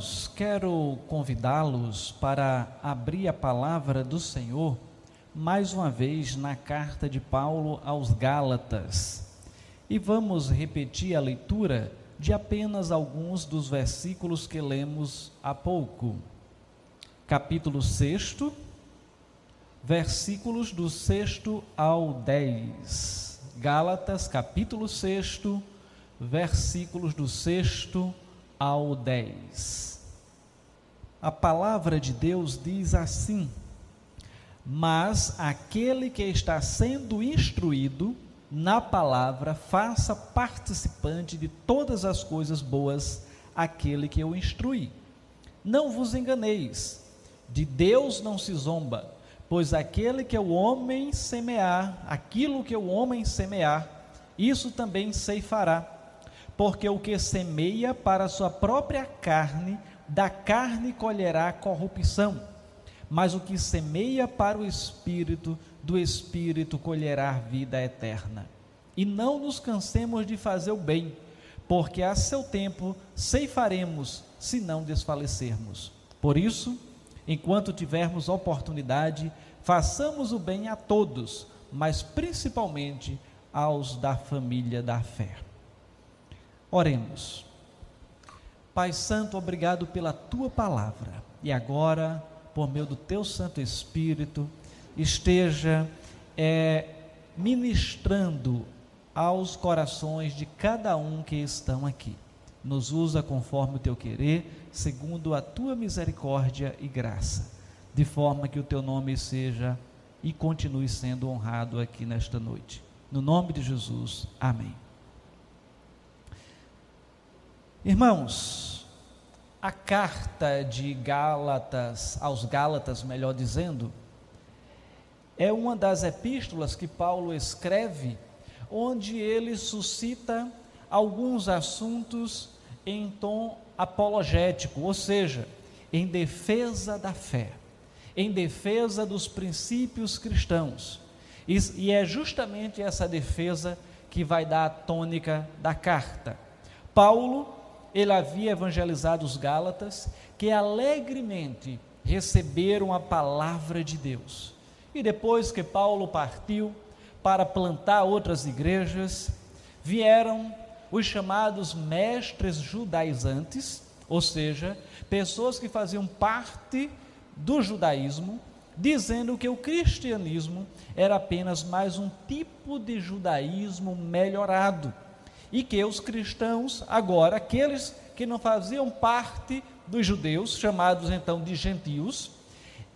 Irmãos, quero convidá-los para abrir a palavra do Senhor mais uma vez na carta de Paulo aos Gálatas. E vamos repetir a leitura de apenas alguns dos versículos que lemos há pouco. Capítulo 6, versículos do 6 ao 10. Gálatas, capítulo 6, versículos do 6 ao 10. A palavra de Deus diz assim: Mas aquele que está sendo instruído na palavra, faça participante de todas as coisas boas aquele que o instrui. Não vos enganeis, de Deus não se zomba, pois aquele que o homem semear, aquilo que o homem semear, isso também ceifará. Porque o que semeia para a sua própria carne, da carne colherá corrupção, mas o que semeia para o espírito, do Espírito colherá vida eterna. E não nos cansemos de fazer o bem, porque a seu tempo ceifaremos, se não desfalecermos. Por isso, enquanto tivermos oportunidade, façamos o bem a todos, mas principalmente aos da família da fé. Oremos. Pai Santo, obrigado pela tua palavra. E agora, por meio do teu Santo Espírito, esteja é, ministrando aos corações de cada um que estão aqui. Nos usa conforme o teu querer, segundo a tua misericórdia e graça, de forma que o teu nome seja e continue sendo honrado aqui nesta noite. No nome de Jesus, amém. Irmãos, a carta de Gálatas, aos Gálatas, melhor dizendo, é uma das epístolas que Paulo escreve, onde ele suscita alguns assuntos em tom apologético, ou seja, em defesa da fé, em defesa dos princípios cristãos. E é justamente essa defesa que vai dar a tônica da carta. Paulo, ele havia evangelizado os Gálatas, que alegremente receberam a palavra de Deus. E depois que Paulo partiu para plantar outras igrejas, vieram os chamados mestres judaizantes, ou seja, pessoas que faziam parte do judaísmo, dizendo que o cristianismo era apenas mais um tipo de judaísmo melhorado e que os cristãos, agora, aqueles que não faziam parte dos judeus, chamados então de gentios,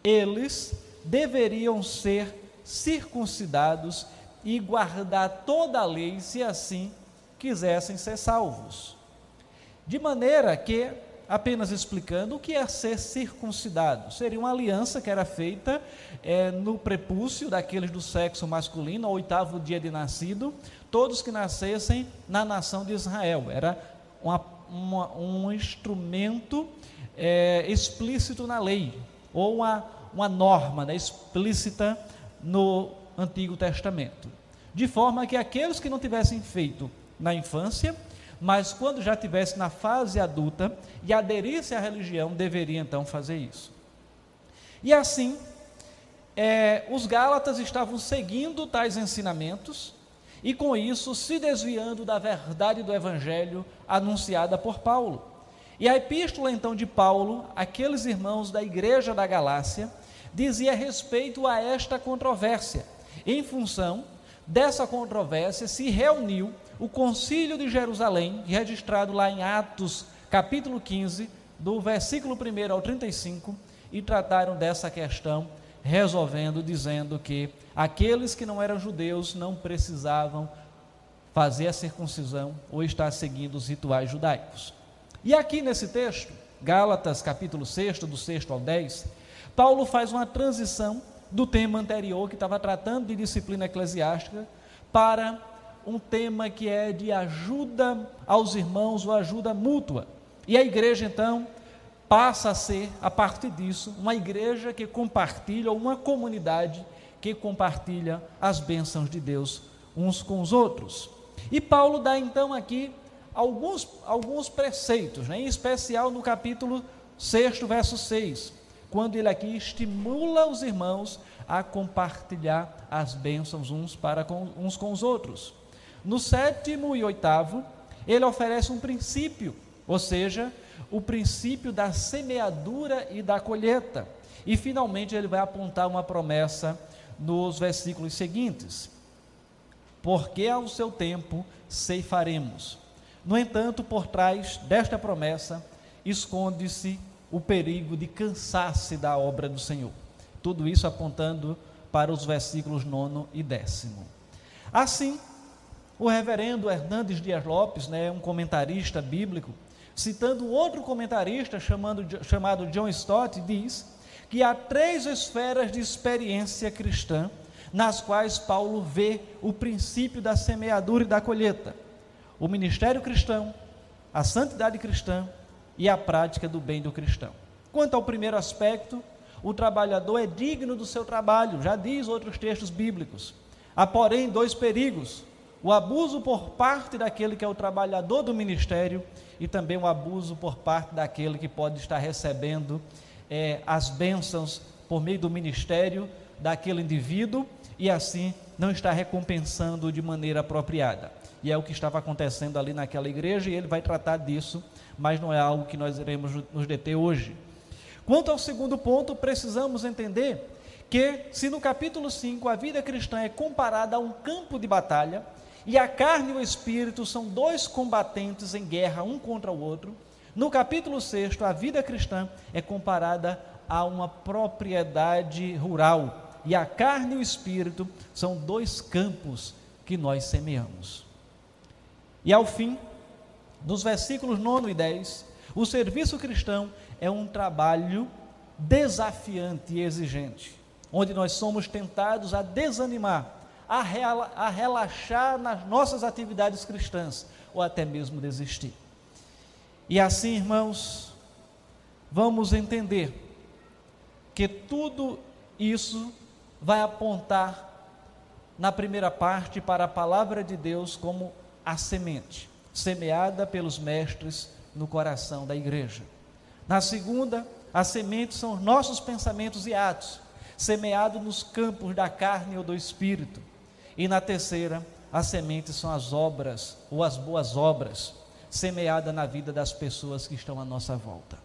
eles deveriam ser circuncidados e guardar toda a lei, se assim quisessem ser salvos. De maneira que, apenas explicando, o que é ser circuncidado? Seria uma aliança que era feita é, no prepúcio daqueles do sexo masculino, ao oitavo dia de nascido, todos que nascessem na nação de Israel. Era uma, uma, um instrumento é, explícito na lei, ou uma uma norma né, explícita no Antigo Testamento. De forma que aqueles que não tivessem feito na infância, mas quando já estivesse na fase adulta e aderisse à religião, deveria então fazer isso. E assim, é, os Gálatas estavam seguindo tais ensinamentos e com isso se desviando da verdade do Evangelho anunciada por Paulo. E a epístola então de Paulo, aqueles irmãos da igreja da Galácia, dizia respeito a esta controvérsia. Em função dessa controvérsia, se reuniu o Concílio de Jerusalém, registrado lá em Atos, capítulo 15, do versículo 1 ao 35, e trataram dessa questão, resolvendo, dizendo que aqueles que não eram judeus não precisavam fazer a circuncisão ou estar seguindo os rituais judaicos. E aqui nesse texto, Gálatas capítulo 6, do 6 ao 10, Paulo faz uma transição do tema anterior, que estava tratando de disciplina eclesiástica, para um tema que é de ajuda aos irmãos ou ajuda mútua. E a igreja, então, passa a ser, a partir disso, uma igreja que compartilha, uma comunidade que compartilha as bênçãos de Deus uns com os outros. E Paulo dá então aqui alguns, alguns preceitos, né? em especial no capítulo 6, verso 6, quando ele aqui estimula os irmãos a compartilhar as bênçãos uns para com, uns com os outros. No sétimo e oitavo, ele oferece um princípio, ou seja, o princípio da semeadura e da colheita. E finalmente ele vai apontar uma promessa nos versículos seguintes: Porque ao seu tempo ceifaremos. No entanto, por trás desta promessa esconde-se o perigo de cansar-se da obra do Senhor. Tudo isso apontando para os versículos 9 e décimo. Assim, o reverendo Hernandes Dias Lopes, né, um comentarista bíblico, citando outro comentarista chamando, chamado John Stott, diz que há três esferas de experiência cristã nas quais Paulo vê o princípio da semeadura e da colheita: o ministério cristão, a santidade cristã e a prática do bem do cristão. Quanto ao primeiro aspecto, o trabalhador é digno do seu trabalho, já diz outros textos bíblicos. Há, porém, dois perigos: o abuso por parte daquele que é o trabalhador do ministério e também o abuso por parte daquele que pode estar recebendo é, as bênçãos por meio do ministério daquele indivíduo e assim não está recompensando de maneira apropriada. E é o que estava acontecendo ali naquela igreja e ele vai tratar disso, mas não é algo que nós iremos nos deter hoje. Quanto ao segundo ponto, precisamos entender que, se no capítulo 5 a vida cristã é comparada a um campo de batalha, e a carne e o espírito são dois combatentes em guerra um contra o outro. No capítulo 6, a vida cristã é comparada a uma propriedade rural, e a carne e o espírito são dois campos que nós semeamos. E ao fim, nos versículos 9 e 10, o serviço cristão é um trabalho desafiante e exigente, onde nós somos tentados a desanimar a, a relaxar nas nossas atividades cristãs ou até mesmo desistir. E assim, irmãos, vamos entender que tudo isso vai apontar na primeira parte para a palavra de Deus como a semente, semeada pelos mestres no coração da igreja. Na segunda, a semente são os nossos pensamentos e atos, semeados nos campos da carne ou do espírito. E na terceira, as sementes são as obras ou as boas obras semeadas na vida das pessoas que estão à nossa volta.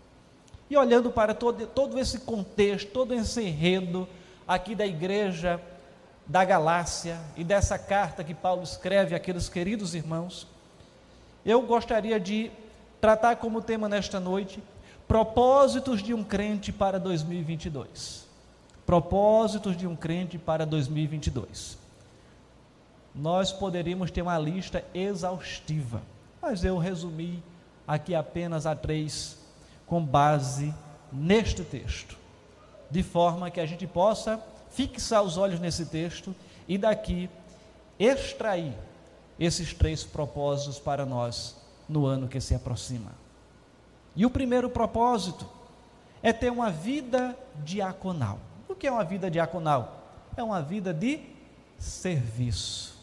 E olhando para todo, todo esse contexto, todo esse enredo aqui da igreja da Galácia e dessa carta que Paulo escreve àqueles queridos irmãos, eu gostaria de tratar como tema nesta noite propósitos de um crente para 2022. Propósitos de um crente para 2022 nós poderíamos ter uma lista exaustiva, mas eu resumi aqui apenas a três, com base neste texto, de forma que a gente possa fixar os olhos nesse texto e daqui extrair esses três propósitos para nós no ano que se aproxima. E o primeiro propósito é ter uma vida diaconal. O que é uma vida diaconal? É uma vida de serviço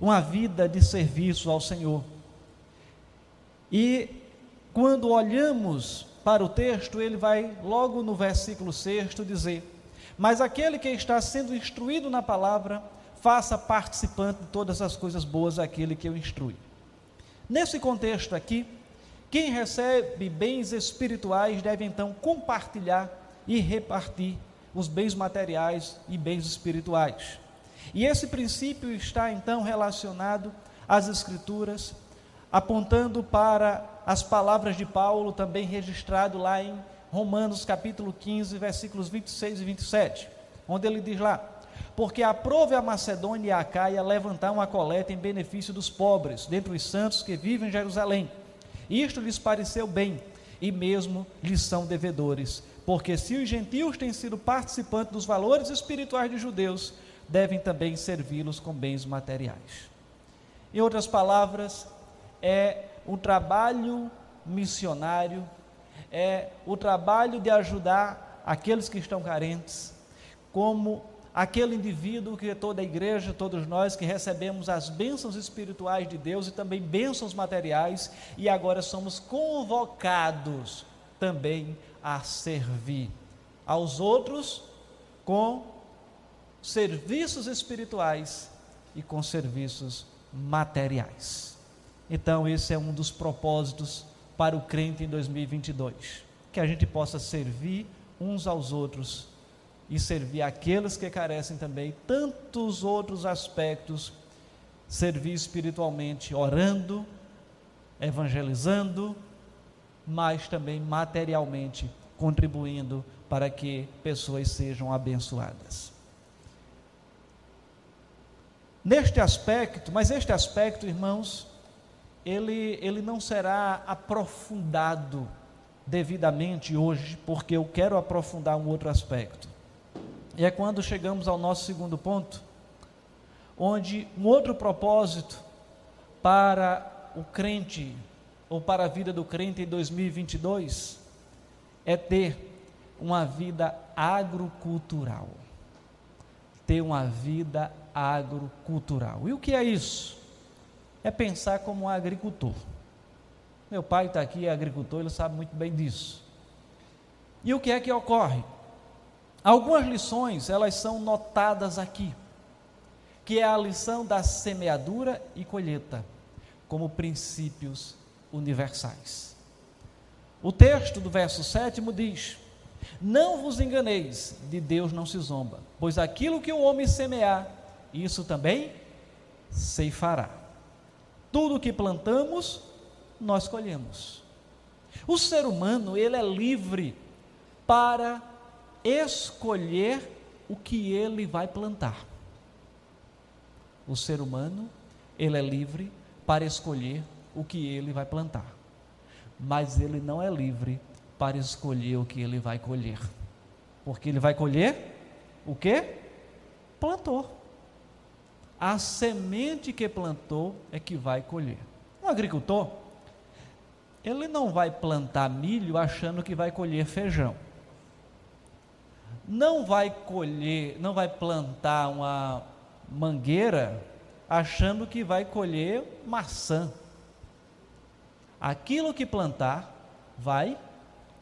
uma vida de serviço ao Senhor. E quando olhamos para o texto, ele vai logo no versículo 6 dizer: Mas aquele que está sendo instruído na palavra, faça participante de todas as coisas boas aquele que o instrui. Nesse contexto aqui, quem recebe bens espirituais deve então compartilhar e repartir os bens materiais e bens espirituais. E esse princípio está então relacionado às Escrituras, apontando para as palavras de Paulo, também registrado lá em Romanos capítulo 15, versículos 26 e 27, onde ele diz lá: Porque aprove a Macedônia e a Caia levantar uma coleta em benefício dos pobres, dentre os santos que vivem em Jerusalém. Isto lhes pareceu bem, e mesmo lhes são devedores, porque se os gentios têm sido participantes dos valores espirituais de judeus, devem também servi-los com bens materiais. Em outras palavras, é um trabalho missionário, é o trabalho de ajudar aqueles que estão carentes, como aquele indivíduo que é toda a igreja, todos nós que recebemos as bênçãos espirituais de Deus e também bênçãos materiais, e agora somos convocados também a servir aos outros com serviços espirituais e com serviços materiais. Então, esse é um dos propósitos para o crente em 2022, que a gente possa servir uns aos outros e servir aqueles que carecem também tantos outros aspectos, servir espiritualmente, orando, evangelizando, mas também materialmente contribuindo para que pessoas sejam abençoadas. Neste aspecto, mas este aspecto, irmãos, ele, ele não será aprofundado devidamente hoje, porque eu quero aprofundar um outro aspecto. E é quando chegamos ao nosso segundo ponto, onde um outro propósito para o crente, ou para a vida do crente em 2022, é ter uma vida agrocultural. Ter uma vida agrocultural. E o que é isso? É pensar como um agricultor. Meu pai está aqui, é agricultor, ele sabe muito bem disso. E o que é que ocorre? Algumas lições, elas são notadas aqui, que é a lição da semeadura e colheita, como princípios universais. O texto do verso 7 diz: não vos enganeis, de Deus não se zomba, pois aquilo que o homem semear, isso também ceifará. Tudo que plantamos, nós colhemos. O ser humano, ele é livre para escolher o que ele vai plantar. O ser humano, ele é livre para escolher o que ele vai plantar. Mas ele não é livre para escolher o que ele vai colher. Porque ele vai colher o que? Plantou. A semente que plantou é que vai colher. Um agricultor, ele não vai plantar milho achando que vai colher feijão. Não vai colher, não vai plantar uma mangueira achando que vai colher maçã. Aquilo que plantar vai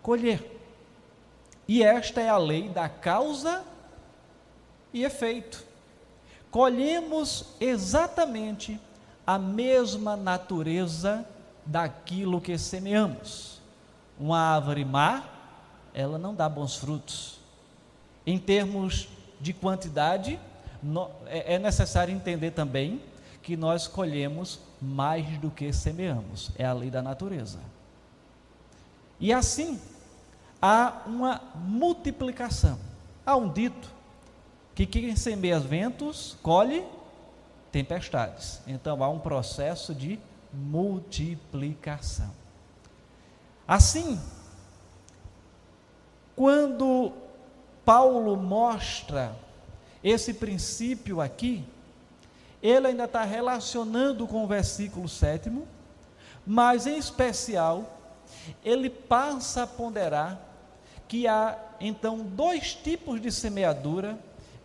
colher. E esta é a lei da causa e efeito. Colhemos exatamente a mesma natureza daquilo que semeamos. Uma árvore má, ela não dá bons frutos. Em termos de quantidade, é, é necessário entender também que nós colhemos mais do que semeamos. É a lei da natureza. E assim, há uma multiplicação. Há um dito que quem semeia ventos colhe tempestades. Então há um processo de multiplicação. Assim, quando Paulo mostra esse princípio aqui, ele ainda está relacionando com o versículo sétimo, mas em especial ele passa a ponderar que há então dois tipos de semeadura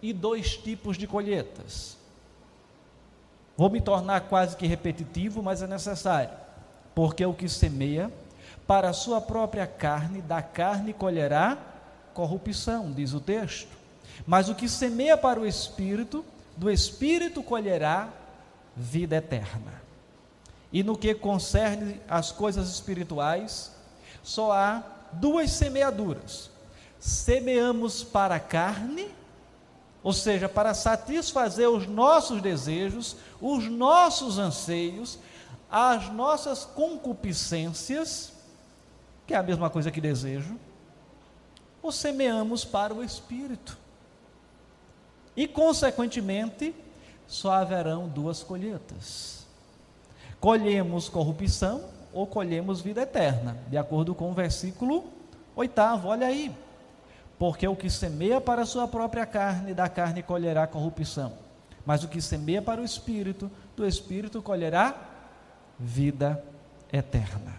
e dois tipos de colheitas. Vou me tornar quase que repetitivo, mas é necessário, porque o que semeia para a sua própria carne, da carne colherá corrupção, diz o texto. Mas o que semeia para o espírito, do espírito colherá vida eterna. E no que concerne as coisas espirituais, só há duas semeaduras. Semeamos para a carne, ou seja, para satisfazer os nossos desejos, os nossos anseios, as nossas concupiscências, que é a mesma coisa que desejo, ou semeamos para o espírito. E, consequentemente, só haverão duas colheitas colhemos corrupção ou colhemos vida eterna, de acordo com o versículo oitavo, olha aí. Porque o que semeia para a sua própria carne, da carne colherá corrupção. Mas o que semeia para o espírito, do espírito colherá vida eterna.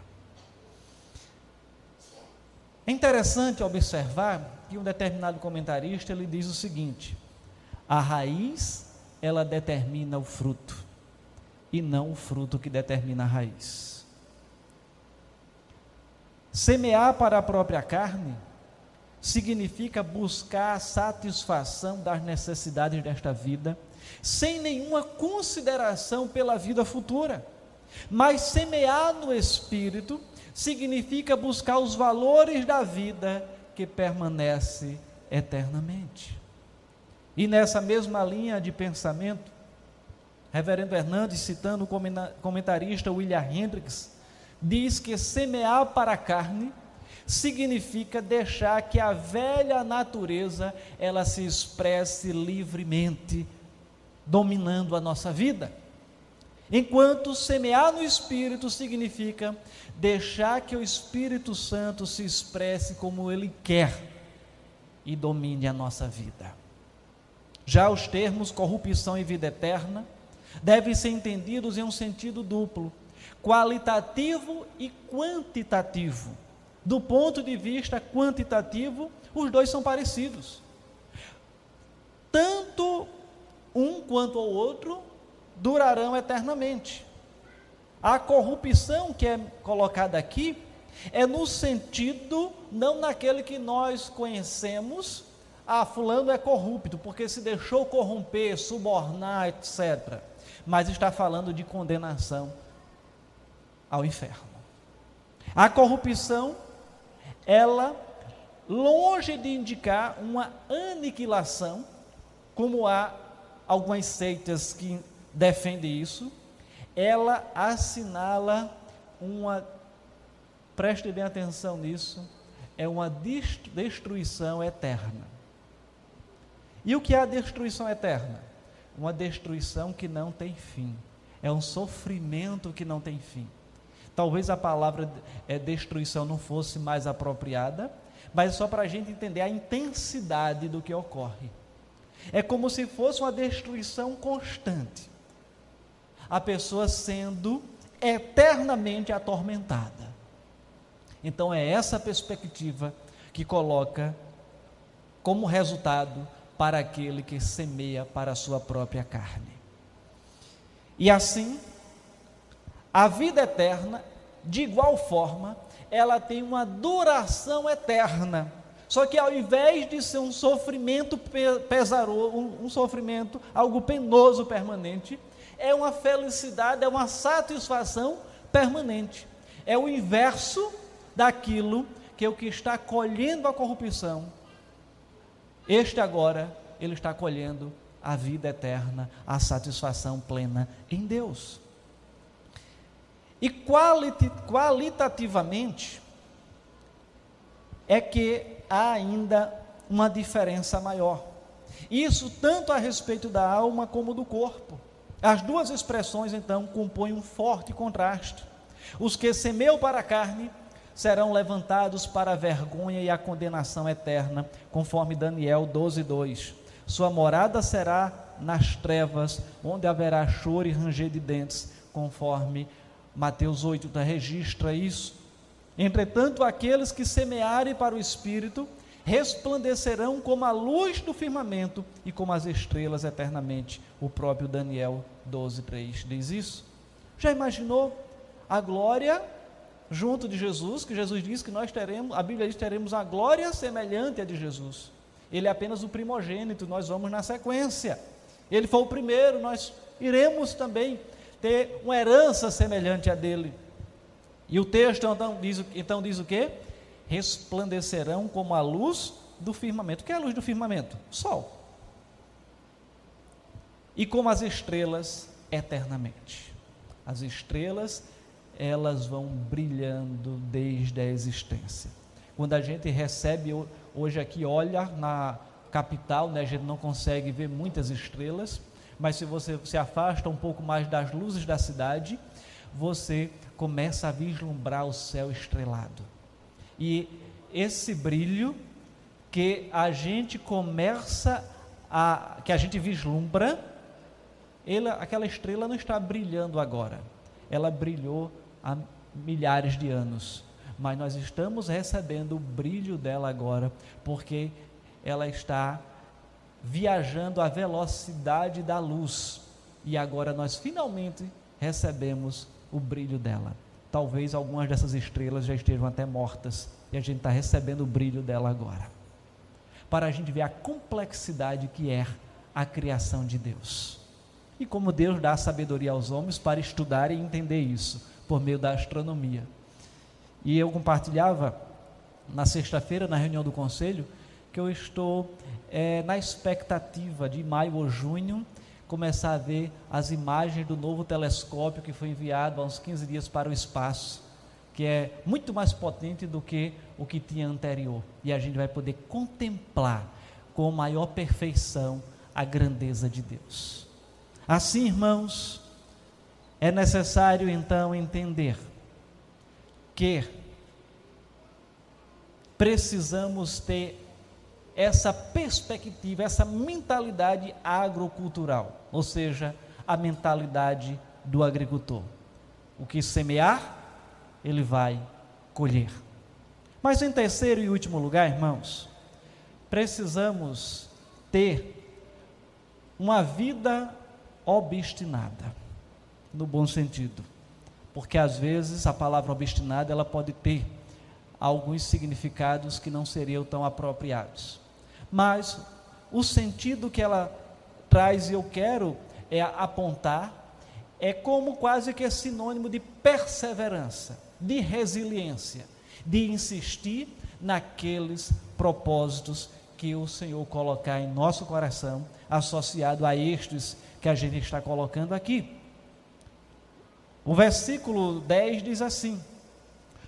É interessante observar que um determinado comentarista ele diz o seguinte: a raiz ela determina o fruto e não o fruto que determina a raiz. Semear para a própria carne significa buscar a satisfação das necessidades desta vida, sem nenhuma consideração pela vida futura. Mas semear no espírito significa buscar os valores da vida que permanece eternamente. E nessa mesma linha de pensamento, Reverendo Hernandes, citando o comentarista William Hendricks, diz que semear para a carne significa deixar que a velha natureza ela se expresse livremente, dominando a nossa vida. Enquanto semear no Espírito significa deixar que o Espírito Santo se expresse como ele quer e domine a nossa vida. Já os termos corrupção e vida eterna devem ser entendidos em um sentido duplo, qualitativo e quantitativo. Do ponto de vista quantitativo, os dois são parecidos. Tanto um quanto o outro durarão eternamente. A corrupção que é colocada aqui é no sentido, não naquele que nós conhecemos, ah, fulano é corrupto, porque se deixou corromper, subornar, etc. Mas está falando de condenação ao inferno. A corrupção, ela, longe de indicar uma aniquilação, como há algumas seitas que defendem isso, ela assinala uma, preste bem atenção nisso, é uma destruição eterna. E o que é a destruição eterna? Uma destruição que não tem fim. É um sofrimento que não tem fim. Talvez a palavra é, destruição não fosse mais apropriada, mas só para a gente entender a intensidade do que ocorre. É como se fosse uma destruição constante. A pessoa sendo eternamente atormentada. Então é essa perspectiva que coloca como resultado para aquele que semeia para a sua própria carne. E assim, a vida eterna, de igual forma, ela tem uma duração eterna. Só que ao invés de ser um sofrimento pesaroso, um, um sofrimento, algo penoso permanente, é uma felicidade, é uma satisfação permanente. É o inverso daquilo que o que está colhendo a corrupção este agora, ele está colhendo a vida eterna, a satisfação plena em Deus. E qualitativamente, é que há ainda uma diferença maior. Isso tanto a respeito da alma como do corpo. As duas expressões, então, compõem um forte contraste. Os que semeiam para a carne serão levantados para a vergonha e a condenação eterna, conforme Daniel 12:2. Sua morada será nas trevas, onde haverá choro e ranger de dentes, conforme Mateus 8 registra isso. Entretanto, aqueles que semearem para o espírito resplandecerão como a luz do firmamento e como as estrelas eternamente. O próprio Daniel 12:3 diz isso. Já imaginou a glória junto de Jesus, que Jesus diz que nós teremos, a Bíblia diz que teremos a glória semelhante à de Jesus. Ele é apenas o primogênito, nós vamos na sequência. Ele foi o primeiro, nós iremos também ter uma herança semelhante à dele. E o texto então diz, então diz o quê? Resplandecerão como a luz do firmamento. O que é a luz do firmamento? Sol. E como as estrelas eternamente. As estrelas elas vão brilhando desde a existência. Quando a gente recebe hoje aqui, olha na capital, né, a gente não consegue ver muitas estrelas, mas se você se afasta um pouco mais das luzes da cidade, você começa a vislumbrar o céu estrelado. E esse brilho que a gente começa a que a gente vislumbra, ele, aquela estrela não está brilhando agora. Ela brilhou há milhares de anos, mas nós estamos recebendo o brilho dela agora, porque ela está viajando à velocidade da luz e agora nós finalmente recebemos o brilho dela. talvez algumas dessas estrelas já estejam até mortas e a gente está recebendo o brilho dela agora. Para a gente ver a complexidade que é a criação de Deus. E como Deus dá sabedoria aos homens para estudar e entender isso por meio da astronomia. E eu compartilhava na sexta-feira, na reunião do conselho, que eu estou é, na expectativa de maio ou junho começar a ver as imagens do novo telescópio que foi enviado há uns 15 dias para o espaço, que é muito mais potente do que o que tinha anterior. E a gente vai poder contemplar com maior perfeição a grandeza de Deus. Assim, irmãos, é necessário então entender que precisamos ter essa perspectiva, essa mentalidade agrocultural, ou seja, a mentalidade do agricultor. O que semear, ele vai colher. Mas em terceiro e último lugar, irmãos, precisamos ter uma vida obstinada, no bom sentido. Porque às vezes a palavra obstinada ela pode ter alguns significados que não seriam tão apropriados mas o sentido que ela traz e eu quero é apontar é como quase que é sinônimo de perseverança, de resiliência, de insistir naqueles propósitos que o Senhor colocar em nosso coração, associado a estes que a gente está colocando aqui. O versículo 10 diz assim: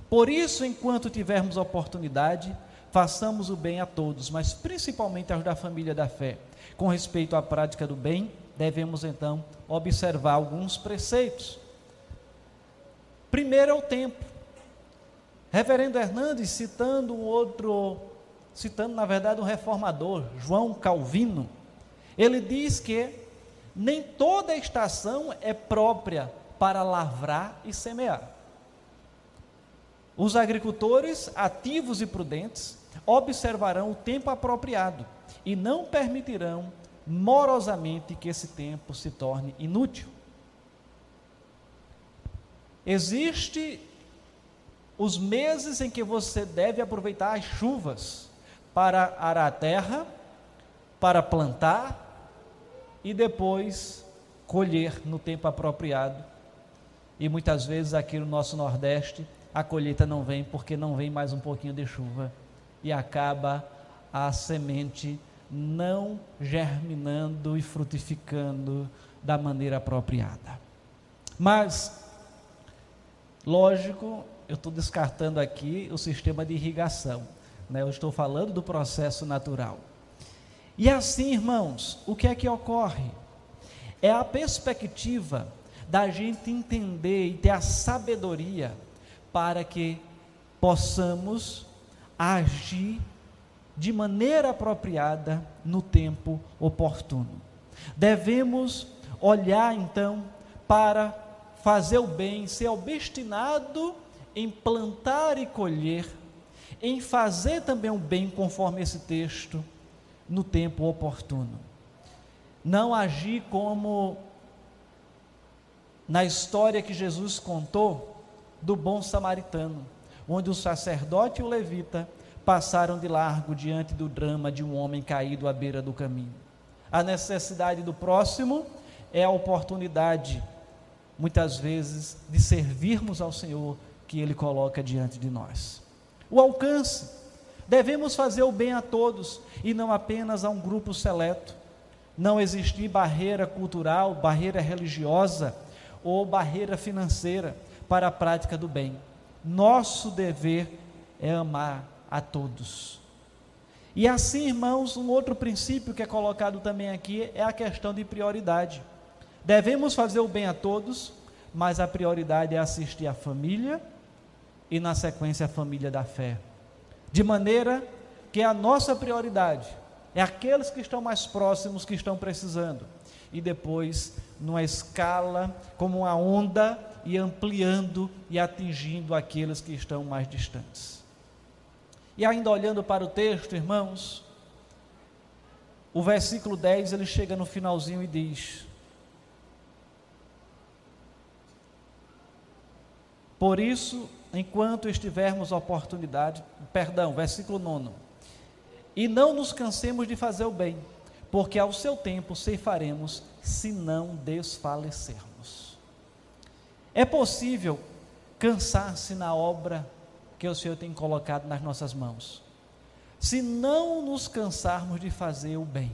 Por isso, enquanto tivermos oportunidade, façamos o bem a todos, mas principalmente aos da família da fé. Com respeito à prática do bem, devemos então observar alguns preceitos. Primeiro é o tempo. Reverendo Hernandes, citando um outro, citando na verdade um reformador, João Calvino, ele diz que nem toda estação é própria para lavrar e semear. Os agricultores ativos e prudentes observarão o tempo apropriado e não permitirão morosamente que esse tempo se torne inútil. Existe os meses em que você deve aproveitar as chuvas para arar a terra, para plantar e depois colher no tempo apropriado. E muitas vezes aqui no nosso Nordeste a colheita não vem porque não vem mais um pouquinho de chuva e acaba a semente não germinando e frutificando da maneira apropriada. Mas, lógico, eu estou descartando aqui o sistema de irrigação, né? eu estou falando do processo natural. E assim, irmãos, o que é que ocorre? É a perspectiva da gente entender e ter a sabedoria para que possamos agir de maneira apropriada no tempo oportuno. Devemos olhar então para fazer o bem, ser obstinado em plantar e colher, em fazer também o bem conforme esse texto no tempo oportuno. Não agir como na história que Jesus contou, do bom samaritano, onde o sacerdote e o levita passaram de largo diante do drama de um homem caído à beira do caminho. A necessidade do próximo é a oportunidade, muitas vezes, de servirmos ao Senhor que Ele coloca diante de nós. O alcance. Devemos fazer o bem a todos e não apenas a um grupo seleto. Não existir barreira cultural, barreira religiosa ou barreira financeira para a prática do bem. Nosso dever é amar a todos. E assim, irmãos, um outro princípio que é colocado também aqui é a questão de prioridade. Devemos fazer o bem a todos, mas a prioridade é assistir a família e, na sequência, a família da fé. De maneira que a nossa prioridade é aqueles que estão mais próximos, que estão precisando. E depois, numa escala, como uma onda, e ampliando e atingindo aqueles que estão mais distantes. E ainda olhando para o texto, irmãos, o versículo 10 ele chega no finalzinho e diz: Por isso, enquanto estivermos oportunidade, perdão, versículo 9. E não nos cansemos de fazer o bem, porque ao seu tempo ceifaremos, se não desfalecermos. É possível cansar-se na obra que o Senhor tem colocado nas nossas mãos. Se não nos cansarmos de fazer o bem,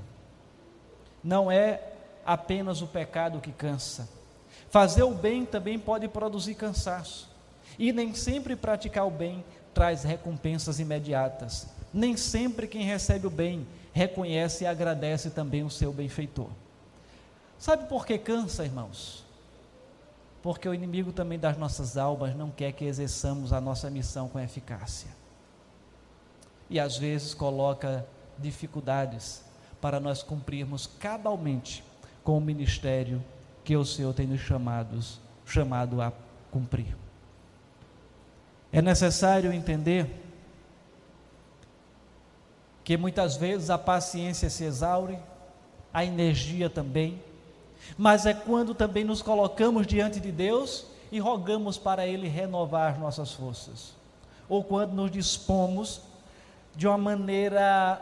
não é apenas o pecado que cansa. Fazer o bem também pode produzir cansaço. E nem sempre praticar o bem traz recompensas imediatas. Nem sempre quem recebe o bem reconhece e agradece também o seu benfeitor. Sabe por que cansa, irmãos? Porque o inimigo também das nossas almas não quer que exerçamos a nossa missão com eficácia. E às vezes coloca dificuldades para nós cumprirmos cabalmente com o ministério que o Senhor tem nos chamados, chamado a cumprir. É necessário entender que muitas vezes a paciência se exaure, a energia também, mas é quando também nos colocamos diante de Deus e rogamos para Ele renovar nossas forças, ou quando nos dispomos de uma maneira,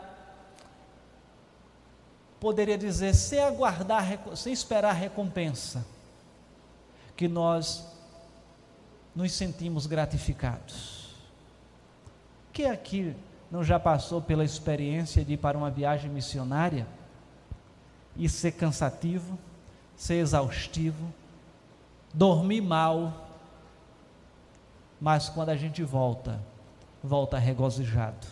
poderia dizer, sem aguardar, sem esperar recompensa, que nós nos sentimos gratificados. Quem aqui não já passou pela experiência de ir para uma viagem missionária e ser cansativo, ser exaustivo, dormir mal, mas quando a gente volta, volta regozijado,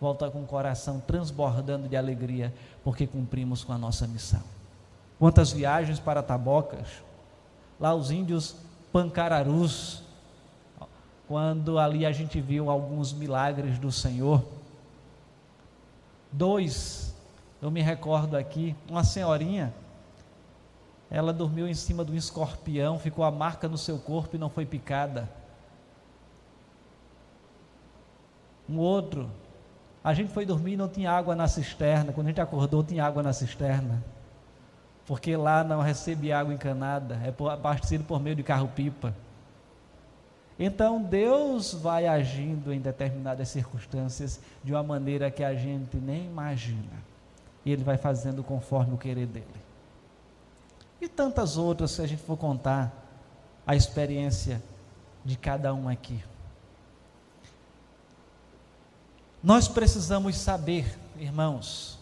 volta com o coração transbordando de alegria, porque cumprimos com a nossa missão. Quantas viagens para Tabocas, lá os índios pancararus, quando ali a gente viu alguns milagres do Senhor. Dois, eu me recordo aqui, uma senhorinha, ela dormiu em cima de um escorpião, ficou a marca no seu corpo e não foi picada. Um outro, a gente foi dormir e não tinha água na cisterna. Quando a gente acordou, tinha água na cisterna. Porque lá não recebe água encanada, é abastecido por meio de carro-pipa. Então Deus vai agindo em determinadas circunstâncias de uma maneira que a gente nem imagina. E Ele vai fazendo conforme o querer dele. E tantas outras, se a gente for contar a experiência de cada um aqui. Nós precisamos saber, irmãos,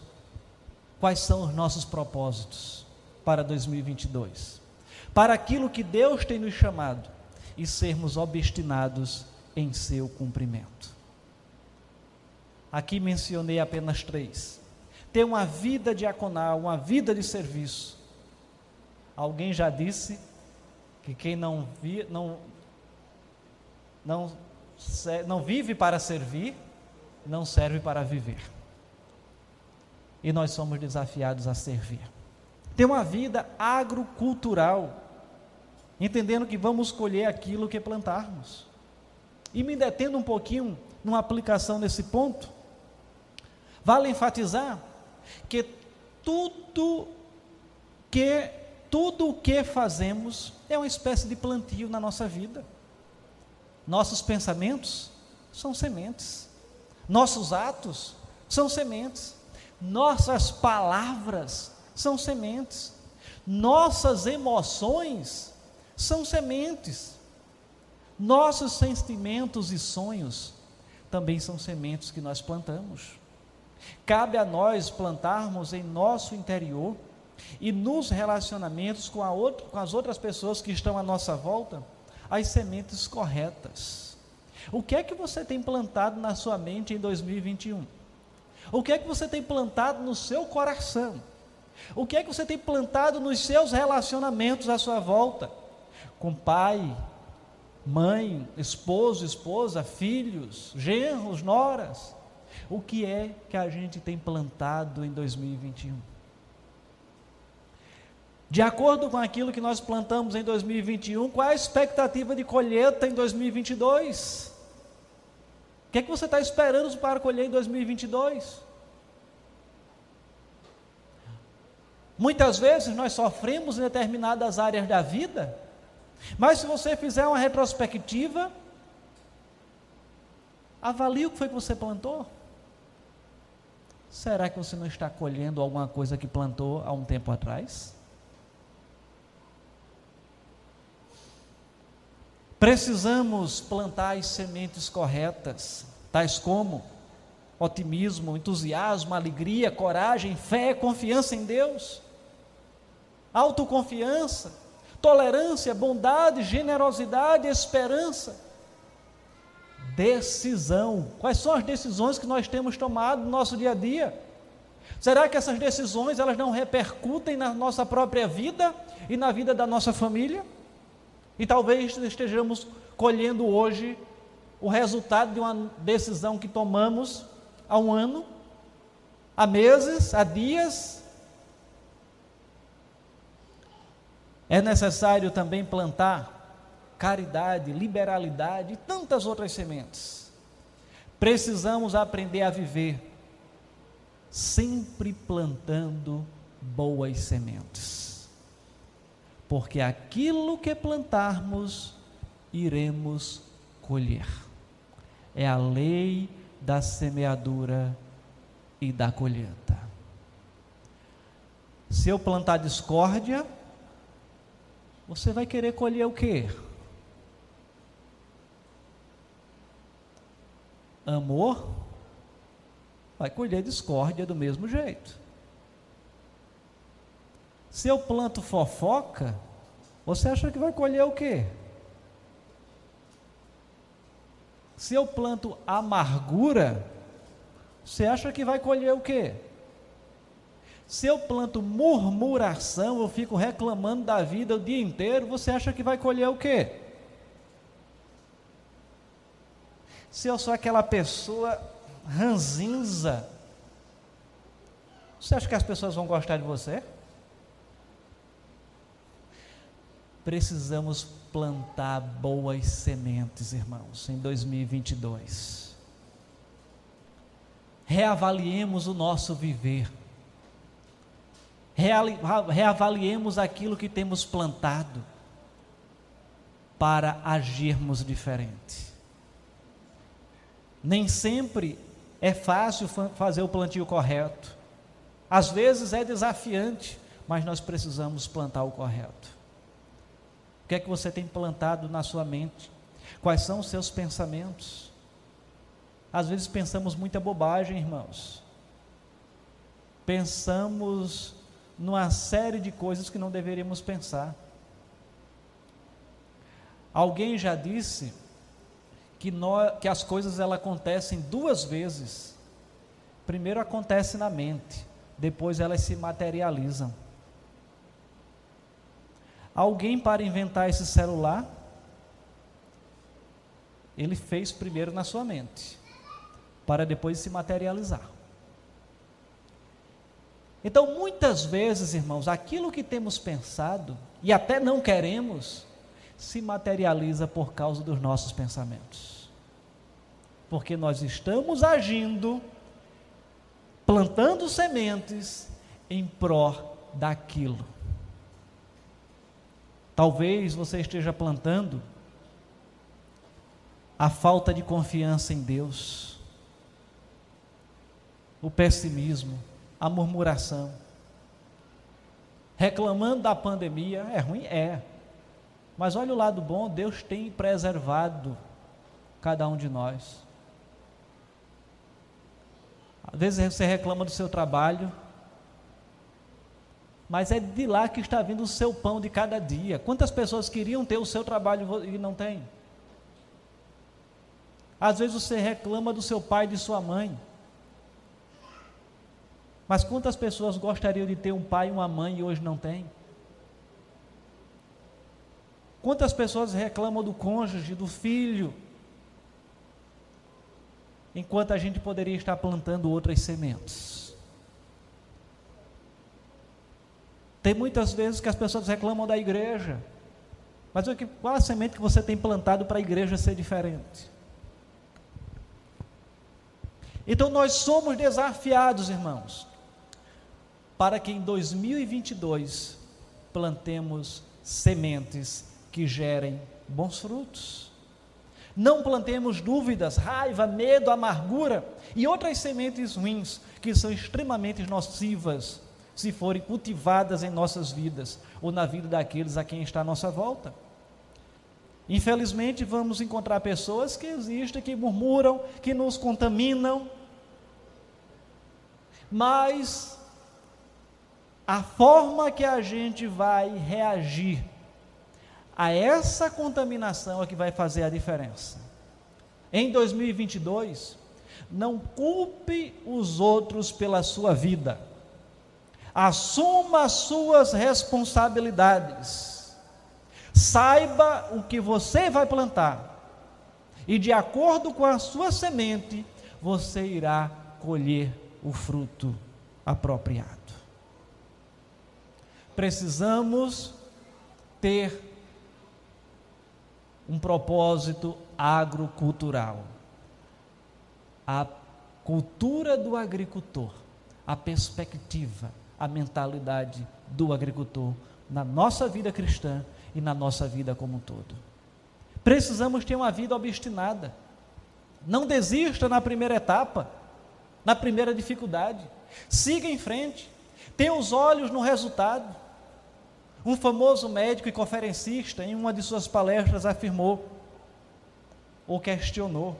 quais são os nossos propósitos para 2022. Para aquilo que Deus tem nos chamado e sermos obstinados em seu cumprimento. Aqui mencionei apenas três. Ter uma vida diaconal, uma vida de serviço. Alguém já disse que quem não, vi, não, não, não vive para servir, não serve para viver. E nós somos desafiados a servir. Ter uma vida agrocultural entendendo que vamos colher aquilo que plantarmos. E me detendo um pouquinho numa aplicação nesse ponto, vale enfatizar que tudo que tudo o que fazemos é uma espécie de plantio na nossa vida. Nossos pensamentos são sementes. Nossos atos são sementes. Nossas palavras são sementes. Nossas emoções são sementes. Nossos sentimentos e sonhos também são sementes que nós plantamos. Cabe a nós plantarmos em nosso interior e nos relacionamentos com, outra, com as outras pessoas que estão à nossa volta as sementes corretas. O que é que você tem plantado na sua mente em 2021? O que é que você tem plantado no seu coração? O que é que você tem plantado nos seus relacionamentos à sua volta? com pai, mãe, esposo, esposa, filhos, genros, noras. O que é que a gente tem plantado em 2021? De acordo com aquilo que nós plantamos em 2021, qual é a expectativa de colheita em 2022? O que é que você está esperando para colher em 2022? Muitas vezes nós sofremos em determinadas áreas da vida Mas se você fizer uma retrospectiva, avalie o que foi que você plantou. Será que você não está colhendo alguma coisa que plantou há um tempo atrás? Precisamos plantar as sementes corretas, tais como otimismo, entusiasmo, alegria, coragem, fé, confiança em Deus, autoconfiança, tolerância, bondade, generosidade, esperança. Decisão. Quais são as decisões que nós temos tomado no nosso dia a dia? Será que essas decisões elas não repercutem na nossa própria vida e na vida da nossa família? E talvez estejamos colhendo hoje o resultado de uma decisão que tomamos há um ano, há meses, há dias. É necessário também plantar caridade, liberalidade e tantas outras sementes. Precisamos aprender a viver sempre plantando boas sementes. Porque aquilo que plantarmos, iremos colher. É a lei da semeadura e da colheita. Se eu plantar discórdia, você vai querer colher o quê? Amor, vai colher discórdia do mesmo jeito. Se eu planto fofoca, você acha que vai colher o quê? Se eu planto amargura, você acha que vai colher o quê? Se eu planto murmuração, eu fico reclamando da vida o dia inteiro, você acha que vai colher o quê? Se eu sou aquela pessoa ranzinza, você acha que as pessoas vão gostar de você? Precisamos plantar boas sementes, irmãos, em 2022. Reavaliemos o nosso viver. Reavaliemos aquilo que temos plantado para agirmos diferente. Nem sempre é fácil fazer o plantio correto. Às vezes é desafiante, mas nós precisamos plantar o correto. O que é que você tem plantado na sua mente? Quais são os seus pensamentos? Às vezes pensamos muita bobagem, irmãos. Pensamos numa série de coisas que não deveríamos pensar. Alguém já disse que, nós, que as coisas elas acontecem duas vezes. Primeiro acontece na mente, depois elas se materializam. Alguém para inventar esse celular, ele fez primeiro na sua mente, para depois se materializar. Então, muitas vezes, irmãos, aquilo que temos pensado e até não queremos, se materializa por causa dos nossos pensamentos. Porque nós estamos agindo, plantando sementes em pró daquilo. Talvez você esteja plantando a falta de confiança em Deus, o pessimismo, a murmuração. Reclamando da pandemia, é ruim? É. Mas olha o lado bom, Deus tem preservado cada um de nós. Às vezes você reclama do seu trabalho, mas é de lá que está vindo o seu pão de cada dia. Quantas pessoas queriam ter o seu trabalho e não têm? Às vezes você reclama do seu pai e de sua mãe. Mas quantas pessoas gostariam de ter um pai e uma mãe e hoje não têm? Quantas pessoas reclamam do cônjuge, do filho, enquanto a gente poderia estar plantando outras sementes? Tem muitas vezes que as pessoas reclamam da igreja. Mas qual a semente que você tem plantado para a igreja ser diferente? Então nós somos desafiados, irmãos, para que em 2022 plantemos sementes que gerem bons frutos. Não plantemos dúvidas, raiva, medo, amargura e outras sementes ruins que são extremamente nocivas se forem cultivadas em nossas vidas ou na vida daqueles a quem está à nossa volta. Infelizmente, vamos encontrar pessoas que existem, que murmuram, que nos contaminam, mas a forma que a gente vai reagir a essa contaminação é que vai fazer a diferença. Em 2022, não culpe os outros pela sua vida. Assuma as suas responsabilidades. Saiba o que você vai plantar. E de acordo com a sua semente, você irá colher o fruto apropriado. Precisamos ter um propósito agrocultural. A cultura do agricultor, a perspectiva, a mentalidade do agricultor na nossa vida cristã e na nossa vida como um todo. Precisamos ter uma vida obstinada. Não desista na primeira etapa, na primeira dificuldade. Siga em frente. Tenha os olhos no resultado. Um famoso médico e conferencista, em uma de suas palestras, afirmou ou questionou: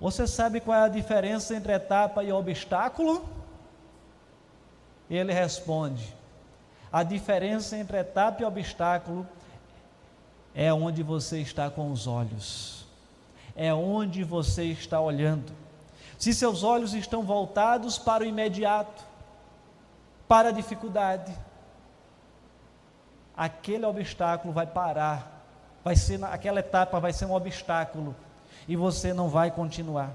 Você sabe qual é a diferença entre etapa e obstáculo? Ele responde: A diferença entre etapa e obstáculo é onde você está com os olhos, é onde você está olhando. Se seus olhos estão voltados para o imediato, para a dificuldade, aquele obstáculo vai parar, vai ser aquela etapa vai ser um obstáculo e você não vai continuar.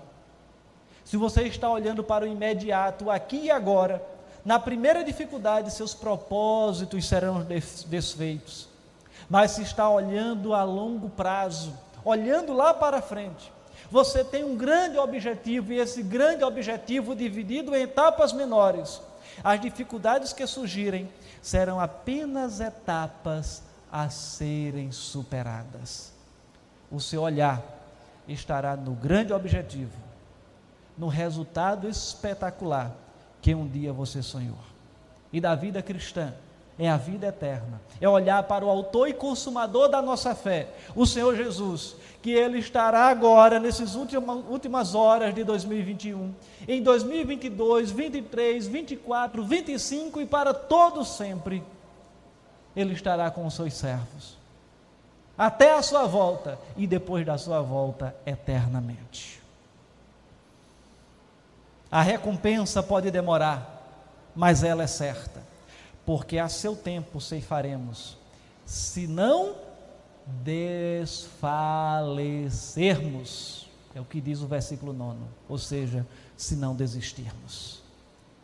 Se você está olhando para o imediato, aqui e agora, na primeira dificuldade, seus propósitos serão desfeitos. Mas se está olhando a longo prazo, olhando lá para frente, você tem um grande objetivo e esse grande objetivo dividido em etapas menores. As dificuldades que surgirem serão apenas etapas a serem superadas. O seu olhar estará no grande objetivo, no resultado espetacular que um dia você sonhou. E da vida cristã é a vida eterna, é olhar para o autor e consumador da nossa fé, o Senhor Jesus, que Ele estará agora, nessas últimas, horas de 2021, em 2022, 23, 24, 25 e para todos sempre, Ele estará com os seus servos, até a sua volta e depois da sua volta eternamente. A recompensa pode demorar, mas ela é certa, porque a seu tempo ceifaremos, se não desfalecermos, é o que diz o versículo 9, ou seja, se não desistirmos.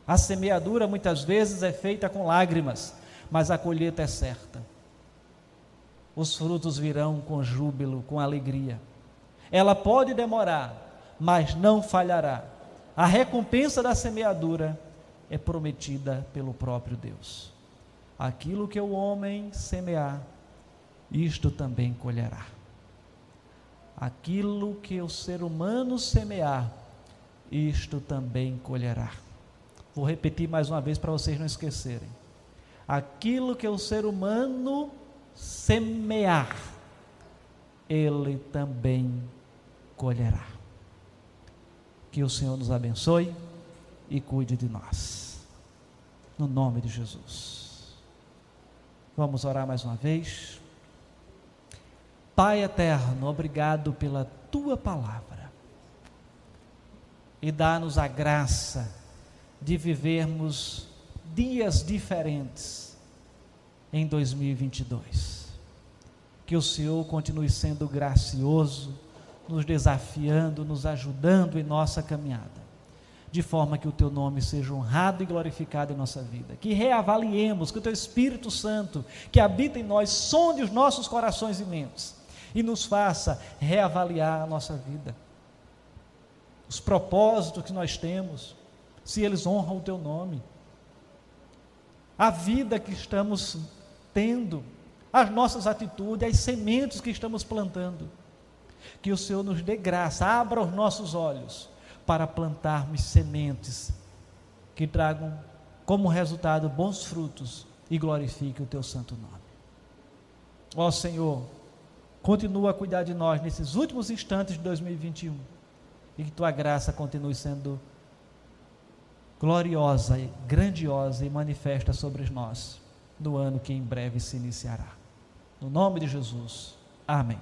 A semeadura muitas vezes é feita com lágrimas, mas a colheita é certa. Os frutos virão com júbilo, com alegria. Ela pode demorar, mas não falhará a recompensa da semeadura é prometida pelo próprio Deus. Aquilo que o homem semear, isto também colherá. Aquilo que o ser humano semear, isto também colherá. Vou repetir mais uma vez para vocês não esquecerem. Aquilo que o ser humano semear, ele também colherá. Que o Senhor nos abençoe e cuide de nós. No nome de Jesus. Vamos orar mais uma vez. Pai eterno, obrigado pela tua palavra. E dá-nos a graça de vivermos dias diferentes em 2022. Que o Senhor continue sendo gracioso nos desafiando, nos ajudando em nossa caminhada, de forma que o teu nome seja honrado e glorificado em nossa vida. Que reavaliemos, que o teu Espírito Santo, que habita em nós, sonde os nossos corações e mentes e nos faça reavaliar a nossa vida. Os propósitos que nós temos, se eles honram o teu nome. A vida que estamos tendo, as nossas atitudes, as sementes que estamos plantando. Que o Senhor nos dê graça, abra os nossos olhos para plantarmos sementes que tragam como resultado bons frutos e glorifiquem o teu santo nome. Ó Senhor, continua a cuidar de nós nesses últimos instantes de 2021 e que tua graça continue sendo gloriosa, grandiosa e manifesta sobre nós no ano que em breve se iniciará. No nome de Jesus. Amém.